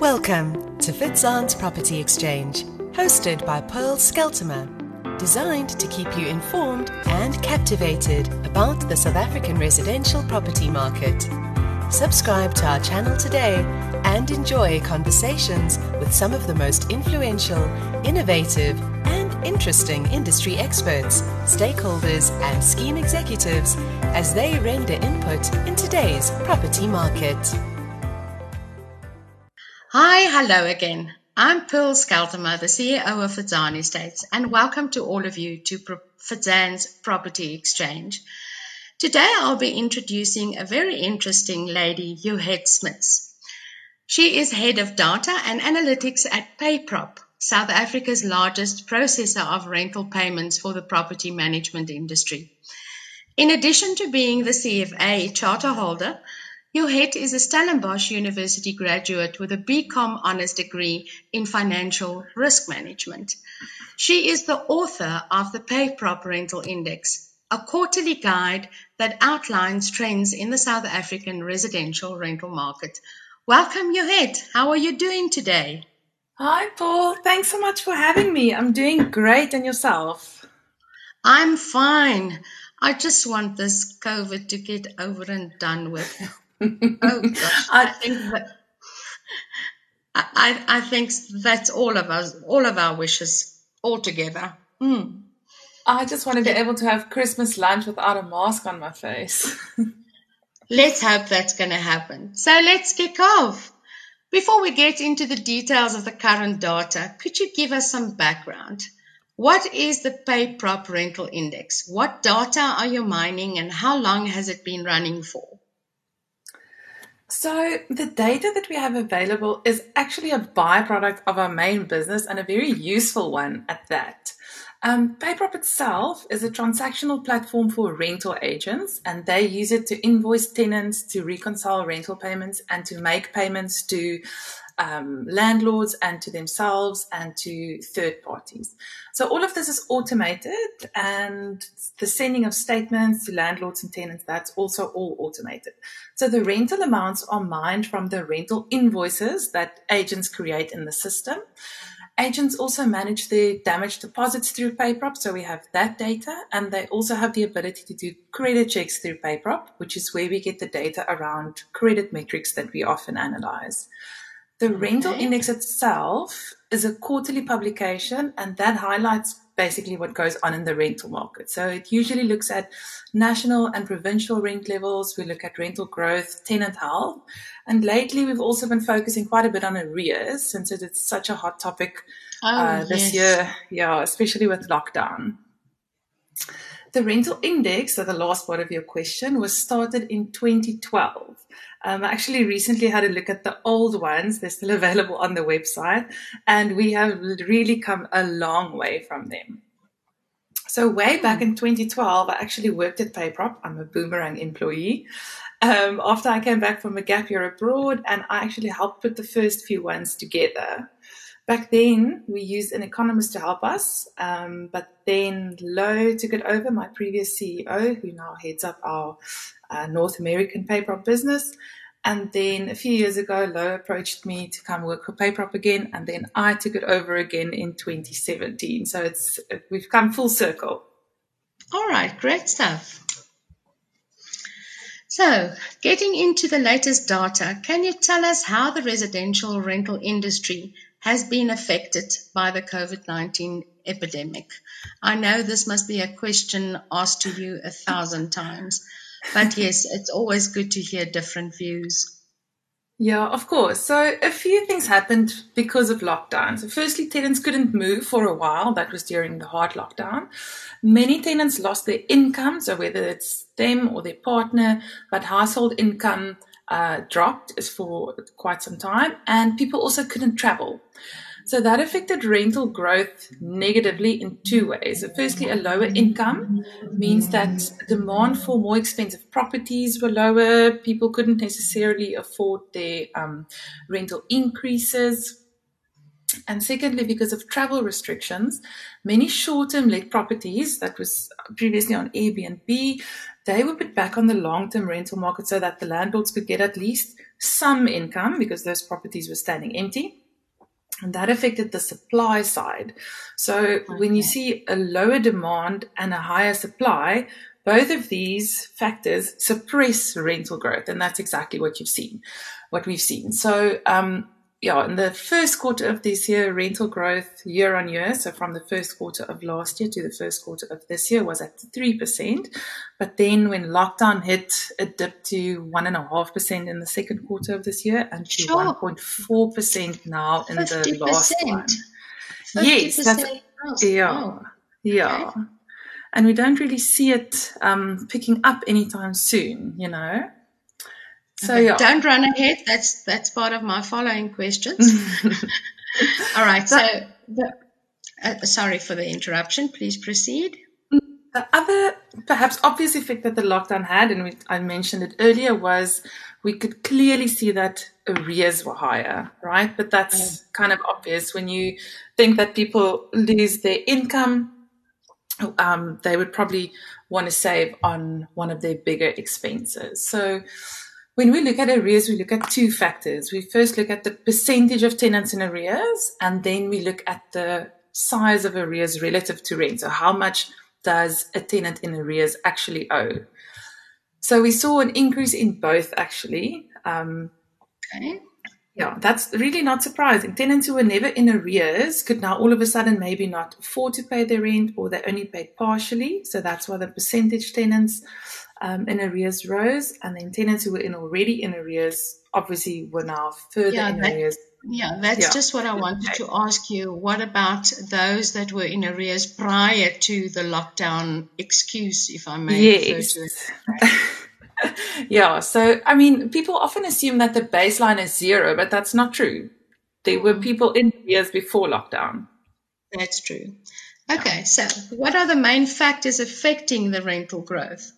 Welcome to Fitzant's Property Exchange, hosted by Pearl Skeltimer, designed to keep you informed and captivated about the South African residential property market. Subscribe to our channel today and enjoy conversations with some of the most influential, innovative, and interesting industry experts, stakeholders, and scheme executives as they render input in today's property market. Hi, hello again. I'm Pearl Skeltimer, the CEO of Fadzan Estates, and welcome to all of you to Fadzan's Property Exchange. Today I'll be introducing a very interesting lady, Johette Smuts. She is head of data and analytics at PayProp, South Africa's largest processor of rental payments for the property management industry. In addition to being the CFA charter holder, Johette is a Stellenbosch University graduate with a BCom honors degree in financial risk management. She is the author of the PayProp Rental Index, a quarterly guide that outlines trends in the South African residential rental market. Welcome, Johette. How are you doing today? Hi, Paul. Thanks so much for having me. I'm doing great. And yourself? I'm fine. I just want this COVID to get over and done with oh gosh, I think that I, I think that's all of us, all of our wishes all together. Mm. I just want to be able to have Christmas lunch without a mask on my face. let's hope that's going to happen. So let's kick off. Before we get into the details of the current data, could you give us some background? What is the PayProp Rental Index? What data are you mining and how long has it been running for? So, the data that we have available is actually a byproduct of our main business and a very useful one at that. Um, PayProp itself is a transactional platform for rental agents, and they use it to invoice tenants, to reconcile rental payments, and to make payments to um, landlords and to themselves and to third parties. So all of this is automated and the sending of statements to landlords and tenants, that's also all automated. So the rental amounts are mined from the rental invoices that agents create in the system. Agents also manage their damage deposits through PayProp, so we have that data, and they also have the ability to do credit checks through PayProp, which is where we get the data around credit metrics that we often analyze. The rental index itself is a quarterly publication and that highlights basically what goes on in the rental market. So it usually looks at national and provincial rent levels. We look at rental growth, tenant health. And lately we've also been focusing quite a bit on arrears since it's such a hot topic oh, uh, this yes. year. Yeah, especially with lockdown. The rental index, so the last part of your question, was started in 2012. Um, I actually recently had a look at the old ones. They're still available on the website, and we have really come a long way from them. So, way back in 2012, I actually worked at PayProp. I'm a boomerang employee. Um, after I came back from a gap year abroad, and I actually helped put the first few ones together. Back then, we used an economist to help us, um, but then Lo took it over, my previous CEO, who now heads up our uh, North American PayProp business. And then a few years ago, Lo approached me to come work for PayProp again, and then I took it over again in 2017. So it's we've come full circle. All right, great stuff. So, getting into the latest data, can you tell us how the residential rental industry has been affected by the COVID 19 epidemic? I know this must be a question asked to you a thousand times, but yes, it's always good to hear different views. Yeah, of course. So a few things happened because of lockdown. So firstly, tenants couldn't move for a while. That was during the hard lockdown. Many tenants lost their income. So whether it's them or their partner, but household income uh, dropped for quite some time, and people also couldn't travel. So that affected rental growth negatively in two ways. Firstly, a lower income means that demand for more expensive properties were lower. People couldn't necessarily afford their um, rental increases. And secondly, because of travel restrictions, many short-term let properties that was previously on Airbnb, they were put back on the long-term rental market so that the landlords could get at least some income because those properties were standing empty. And that affected the supply side. So okay. when you see a lower demand and a higher supply, both of these factors suppress rental growth. And that's exactly what you've seen, what we've seen. So, um, yeah, in the first quarter of this year, rental growth year on year, so from the first quarter of last year to the first quarter of this year, was at 3%. But then when lockdown hit, it dipped to 1.5% in the second quarter of this year and to sure. 1.4% now in 50%. the last one. Yes, that's, yeah, oh. yeah. Okay. And we don't really see it um, picking up anytime soon, you know. So okay. yeah. Don't run ahead. That's that's part of my following questions. All right. So, the, uh, sorry for the interruption. Please proceed. The other, perhaps obvious effect that the lockdown had, and we, I mentioned it earlier, was we could clearly see that arrears were higher, right? But that's mm. kind of obvious when you think that people lose their income. Um, they would probably want to save on one of their bigger expenses. So when we look at arrears, we look at two factors. We first look at the percentage of tenants in arrears, and then we look at the size of arrears relative to rent. So, how much does a tenant in arrears actually owe? So, we saw an increase in both actually. Um, okay. Yeah, that's really not surprising. Tenants who were never in arrears could now all of a sudden maybe not afford to pay their rent or they only paid partially. So that's why the percentage tenants um, in arrears rose, and then tenants who were in already in arrears obviously were now further yeah, in that, arrears. Yeah, that's yeah. just what I wanted to ask you. What about those that were in arrears prior to the lockdown excuse, if I may yes. refer to it? yeah, so I mean, people often assume that the baseline is zero, but that's not true. There were mm. people in arrears before lockdown. That's true. Okay, so what are the main factors affecting the rental growth?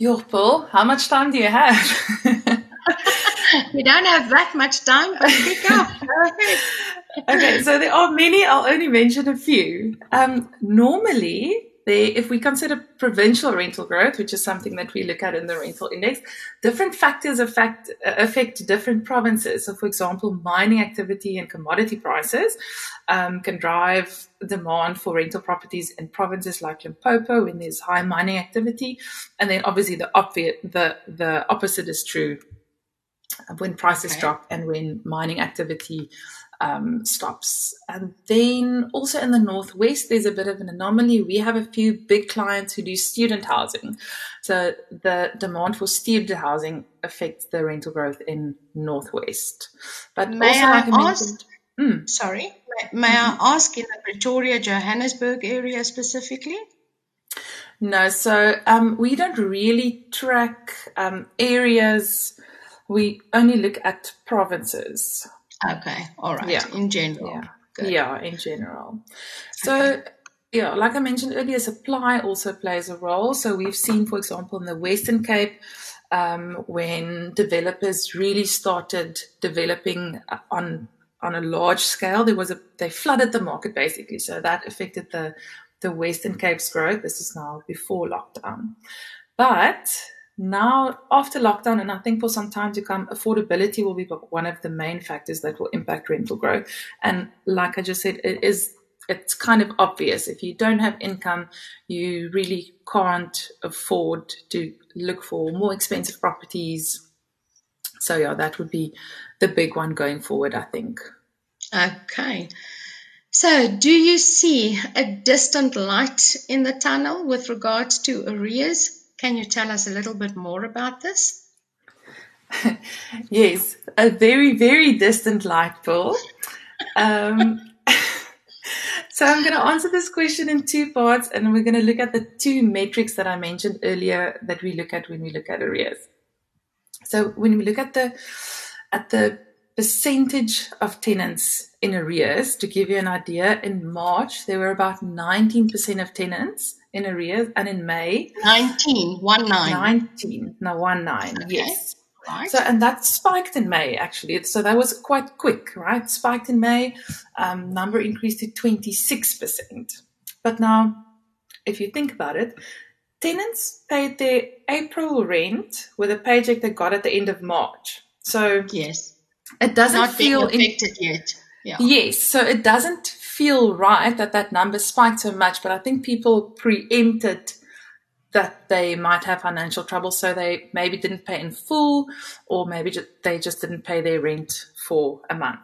Your Paul, how much time do you have? we don't have that much time, but pick up. okay, so there are many. I'll only mention a few. Um, normally, if we consider provincial rental growth, which is something that we look at in the rental index, different factors affect, affect different provinces. So, for example, mining activity and commodity prices um, can drive demand for rental properties in provinces like Limpopo when there's high mining activity. And then obviously the, obvious, the, the opposite is true when prices okay. drop and when mining activity um, stops. And then also in the Northwest, there's a bit of an anomaly. We have a few big clients who do student housing. So the demand for student housing affects the rental growth in Northwest. But may also, I, like I ask, mm, sorry, may, may mm-hmm. I ask in the Pretoria, Johannesburg area specifically? No, so um, we don't really track um, areas. We only look at provinces. Okay. All right. Yeah. In general. Yeah. Good. Yeah, in general. So, okay. yeah, like I mentioned earlier, supply also plays a role. So we've seen, for example, in the Western Cape, um, when developers really started developing on on a large scale, there was a they flooded the market basically. So that affected the the Western Cape's growth. This is now before lockdown, but now after lockdown and i think for some time to come affordability will be one of the main factors that will impact rental growth. And like i just said it is it's kind of obvious. If you don't have income you really can't afford to look for more expensive properties. So yeah that would be the big one going forward i think. Okay. So, do you see a distant light in the tunnel with regards to arrears? Can you tell us a little bit more about this? yes, a very, very distant light bulb. Um, so I'm going to answer this question in two parts, and we're going to look at the two metrics that I mentioned earlier that we look at when we look at arrears. So when we look at the at the percentage of tenants in arrears, to give you an idea, in March there were about 19% of tenants in arrears, and in May, 19, one nine. 19, no, one nine, okay. yes. Right. So, and that spiked in May actually. So that was quite quick, right? Spiked in May, um, number increased to 26%. But now, if you think about it, tenants paid their April rent with a paycheck they got at the end of March. So yes, it doesn't not feel affected in, yet. Yeah. Yes, so it doesn't feel right that that number spiked so much, but I think people preempted that they might have financial trouble, so they maybe didn't pay in full, or maybe just, they just didn't pay their rent for a month.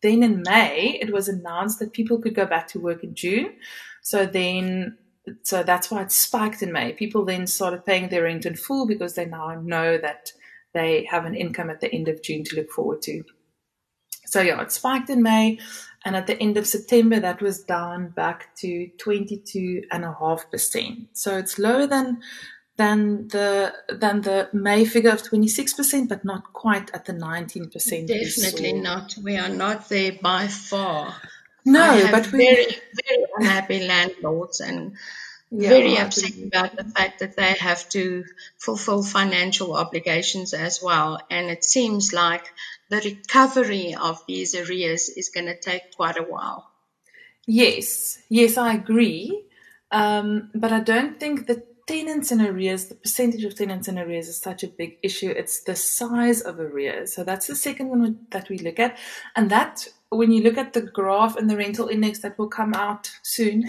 Then in May, it was announced that people could go back to work in June. So then, so that's why it spiked in May. People then started paying their rent in full because they now know that they have an income at the end of June to look forward to. So yeah, it spiked in May. And at the end of September, that was down back to 22.5%. So it's lower than than the than the May figure of 26%, but not quite at the 19%. Definitely not. We are not there by far. No, but we very very unhappy landlords and yeah, very upset about the fact that they have to fulfill financial obligations as well. And it seems like the recovery of these arrears is going to take quite a while. Yes, yes, I agree. Um, but I don't think the tenants in arrears, the percentage of tenants in arrears is such a big issue. It's the size of arrears. So that's the second one that we look at. And that when you look at the graph and the rental index that will come out soon,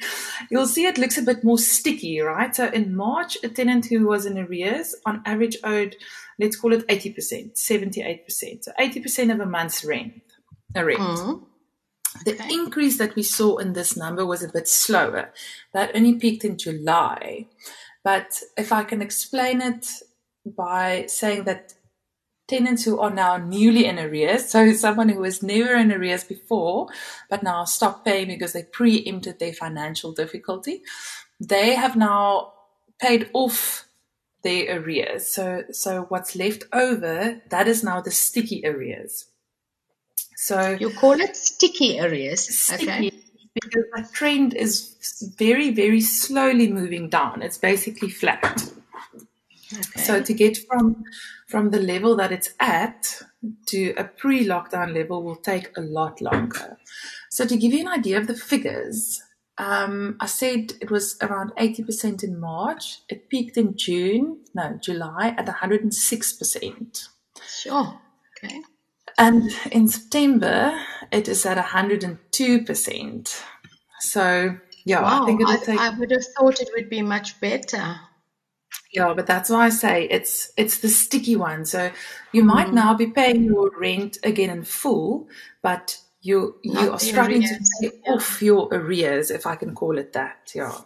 you'll see it looks a bit more sticky, right? So in March, a tenant who was in arrears on average owed, let's call it 80%, 78%. So 80% of a month's rent, a rent. Mm. The okay. increase that we saw in this number was a bit slower. That only peaked in July. But if I can explain it by saying that tenants who are now newly in arrears, so someone who was never in arrears before, but now stopped paying because they preempted their financial difficulty, they have now paid off their arrears. So, so what's left over, that is now the sticky arrears. So you call it sticky arrears. Sticky okay. Because the trend is very, very slowly moving down. It's basically flat. Okay. So to get from from the level that it's at to a pre-lockdown level will take a lot longer. So to give you an idea of the figures, um, I said it was around 80% in March. It peaked in June, no, July at 106%. Sure. Okay. And in September, it is at 102%. So, yeah, wow, I think it'll take. I would have thought it would be much better. Yeah, but that's why I say it's it's the sticky one. So you might mm. now be paying your rent again in full, but you you Not are struggling arrears. to pay yeah. off your arrears, if I can call it that. Yeah.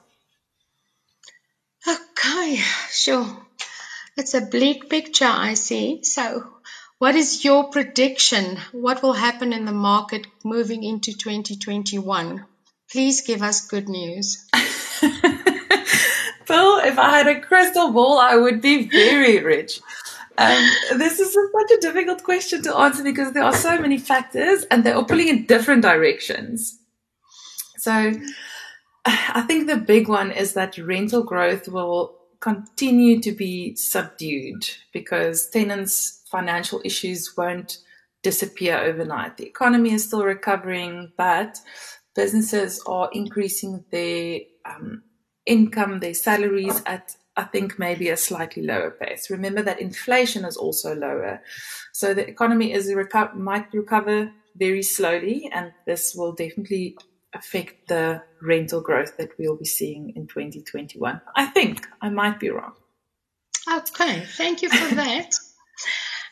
Okay, sure. It's a bleak picture I see. So, what is your prediction? What will happen in the market moving into 2021? Please give us good news. Phil, if I had a crystal ball, I would be very rich. Um, this is such a difficult question to answer because there are so many factors and they're all pulling in different directions. So I think the big one is that rental growth will continue to be subdued because tenants' financial issues won't disappear overnight. The economy is still recovering, but businesses are increasing their um, income, their salaries at, I think, maybe a slightly lower pace. Remember that inflation is also lower. So the economy is reco- might recover very slowly, and this will definitely affect the rental growth that we'll be seeing in 2021. I think I might be wrong. Okay, thank you for that.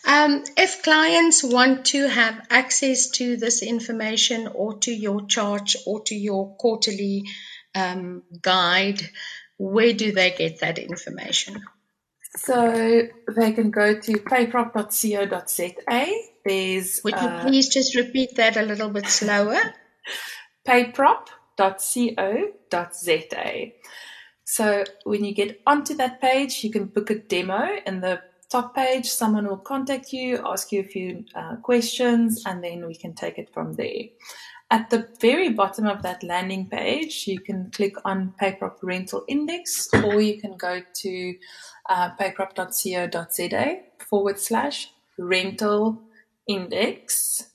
Um, if clients want to have access to this information or to your chart or to your quarterly um, guide, where do they get that information? So they can go to payprop.co.za. There's Would you uh, please just repeat that a little bit slower? payprop.co.za. So when you get onto that page, you can book a demo in the top page. Someone will contact you, ask you a few uh, questions, and then we can take it from there. At the very bottom of that landing page, you can click on PayProp Rental Index, or you can go to uh, payprop.co.za forward slash rental index,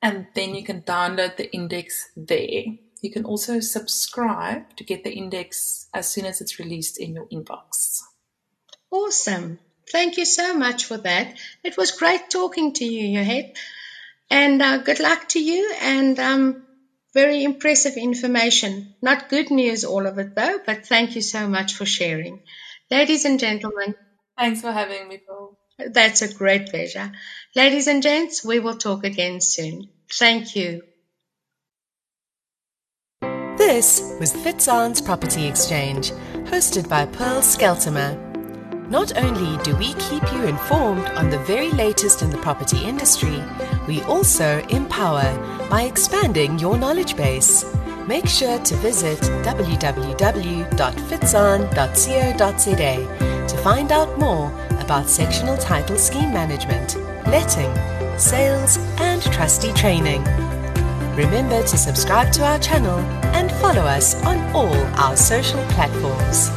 and then you can download the index there. You can also subscribe to get the index as soon as it's released in your inbox. Awesome. Thank you so much for that. It was great talking to you, Johette. And uh, good luck to you and um, very impressive information. Not good news, all of it though, but thank you so much for sharing. Ladies and gentlemen. Thanks for having me, Paul. That's a great pleasure. Ladies and gents, we will talk again soon. Thank you. This was Fitzan's Property Exchange, hosted by Pearl Skeltimer. Not only do we keep you informed on the very latest in the property industry, we also empower by expanding your knowledge base. Make sure to visit www.fitzon.co.za to find out more about sectional title scheme management, letting, sales, and trustee training. Remember to subscribe to our channel and follow us on all our social platforms.